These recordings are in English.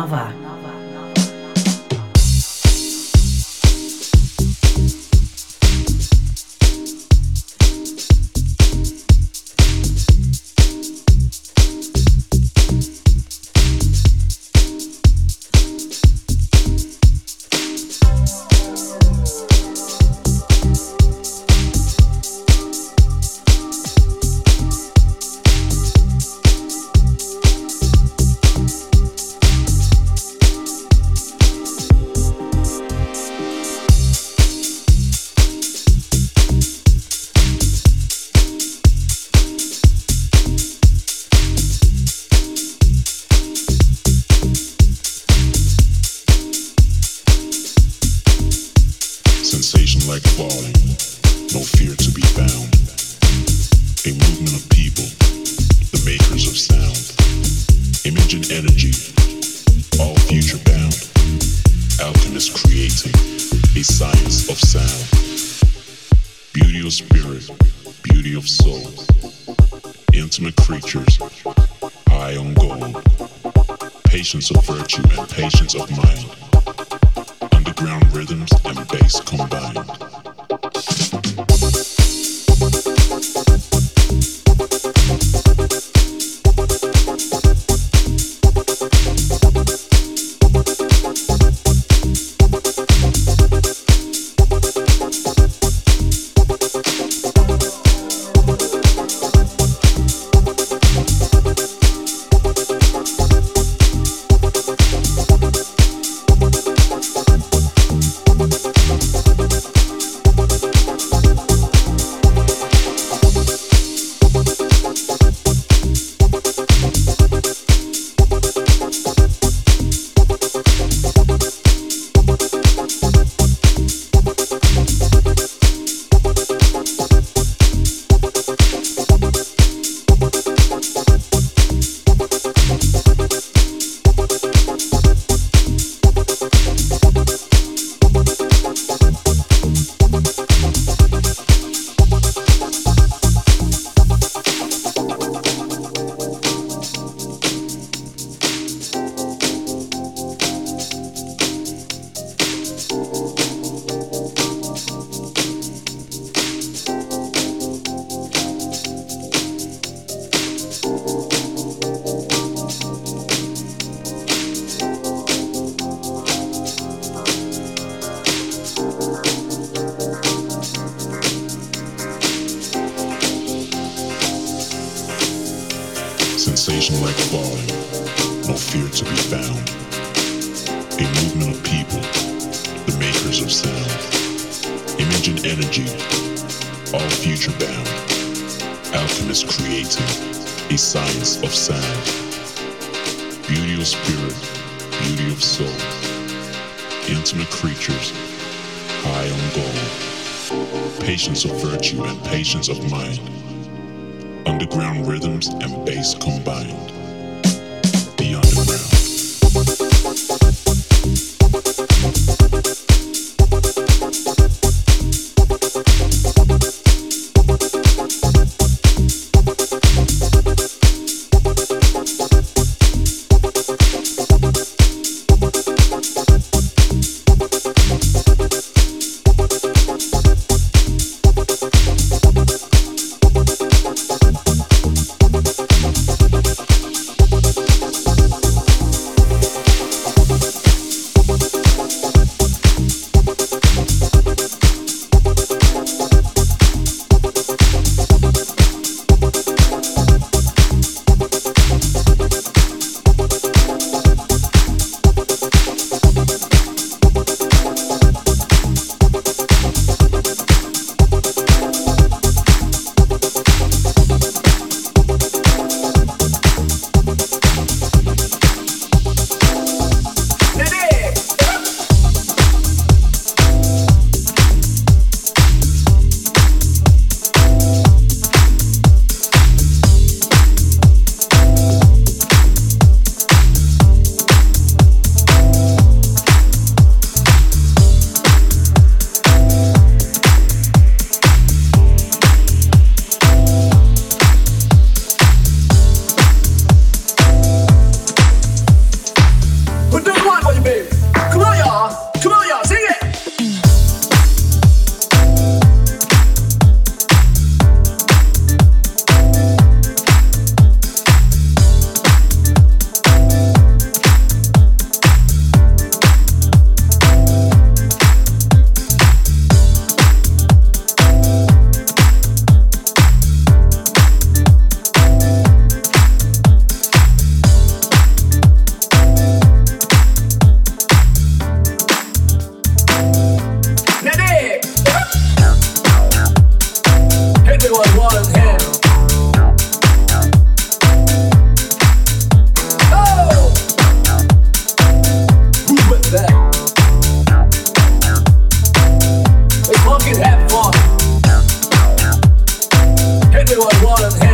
Nova. bottom.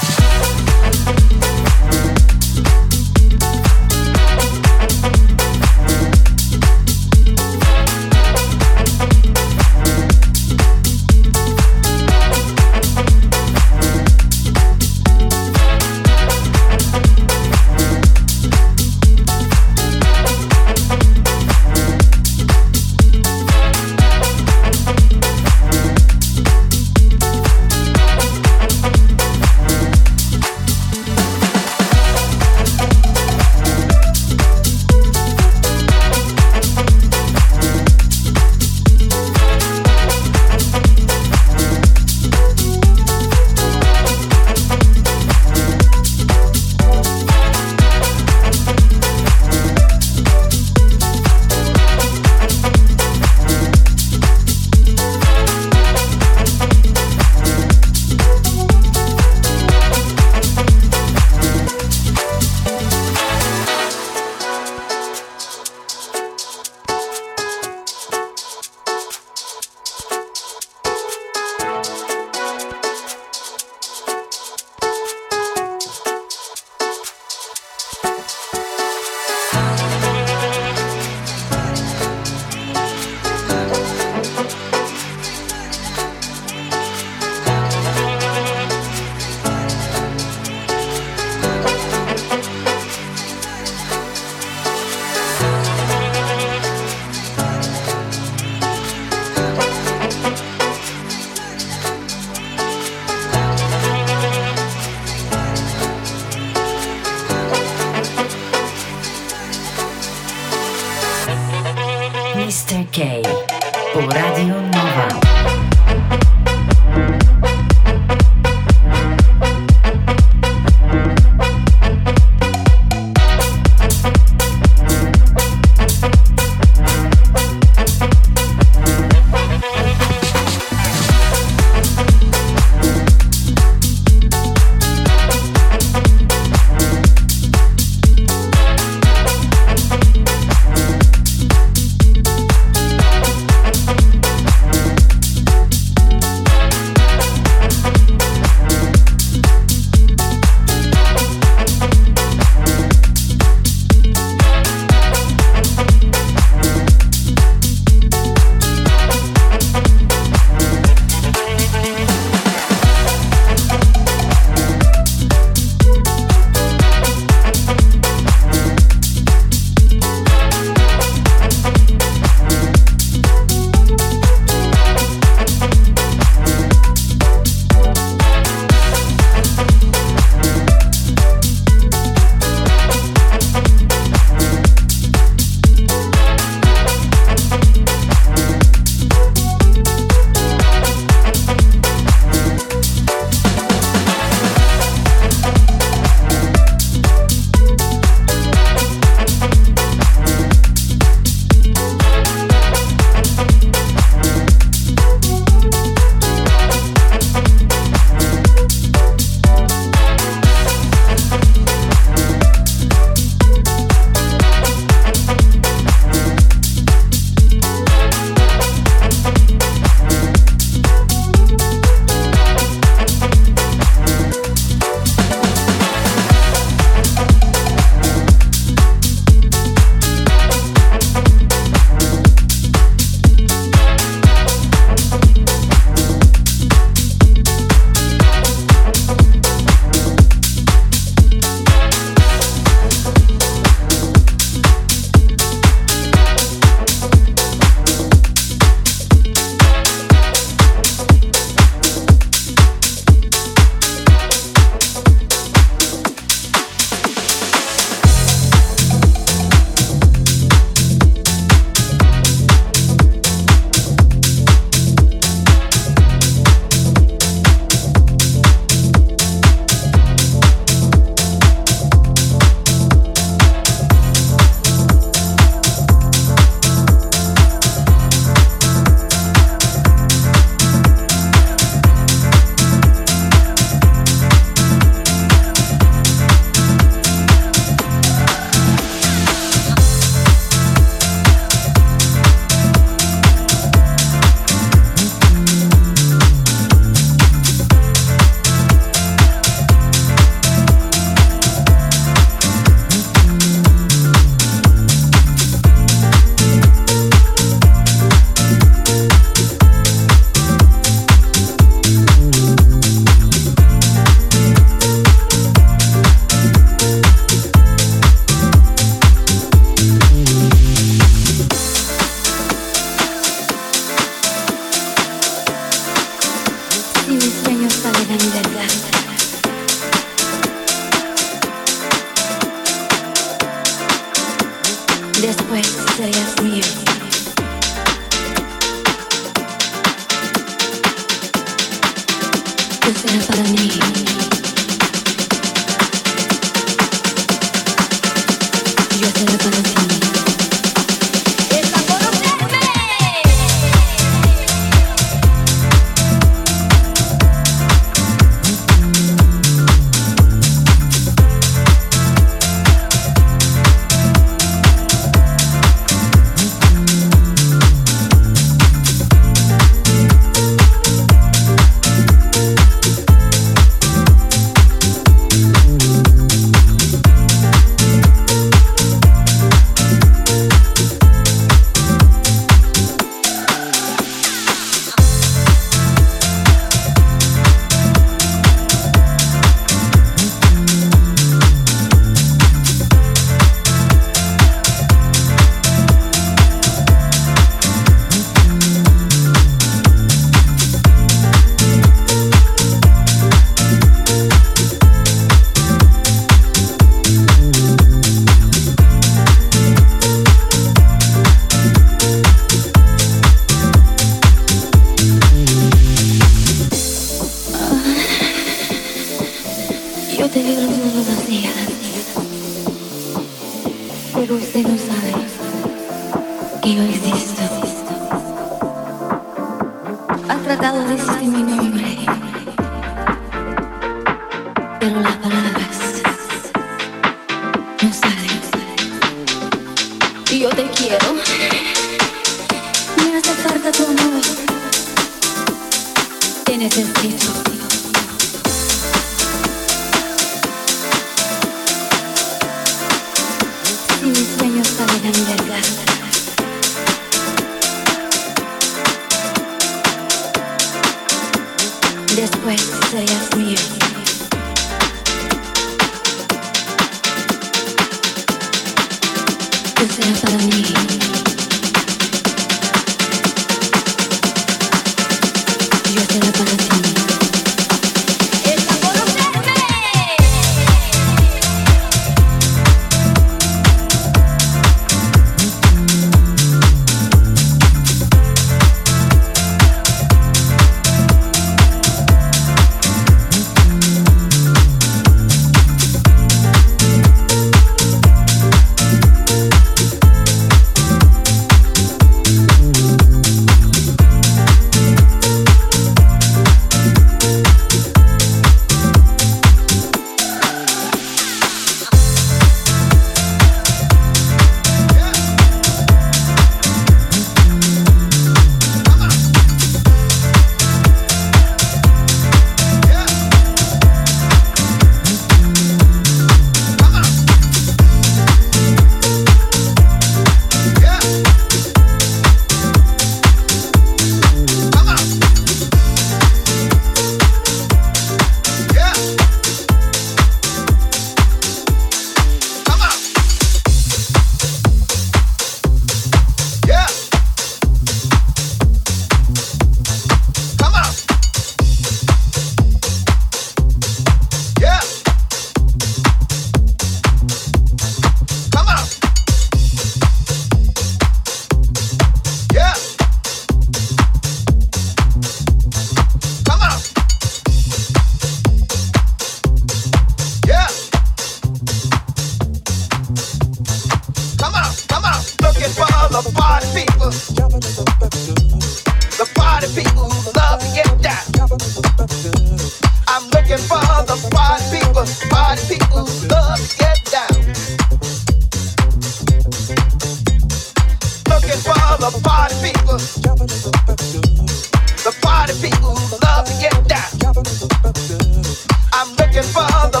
Get for the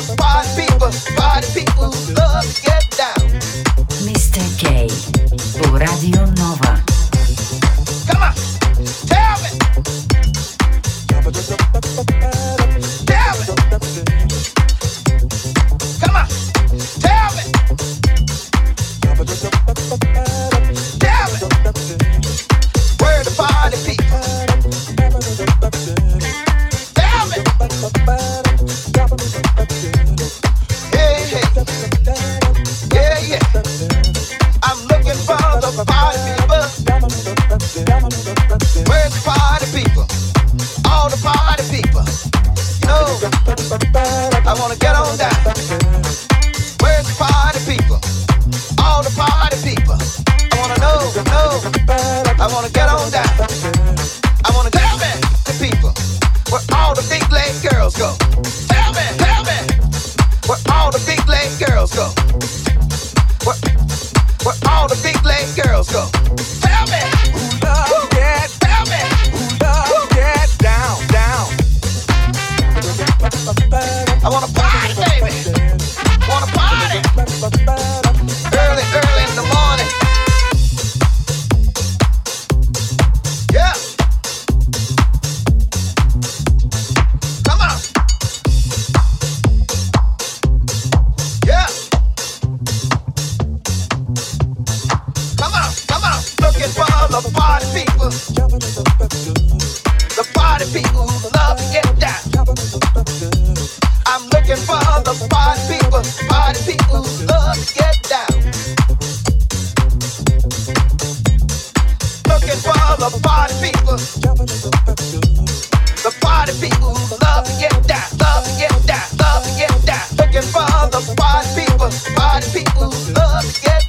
the party people. The party people love to get down, love to get down, love to get down. Looking for the party people, party people love to get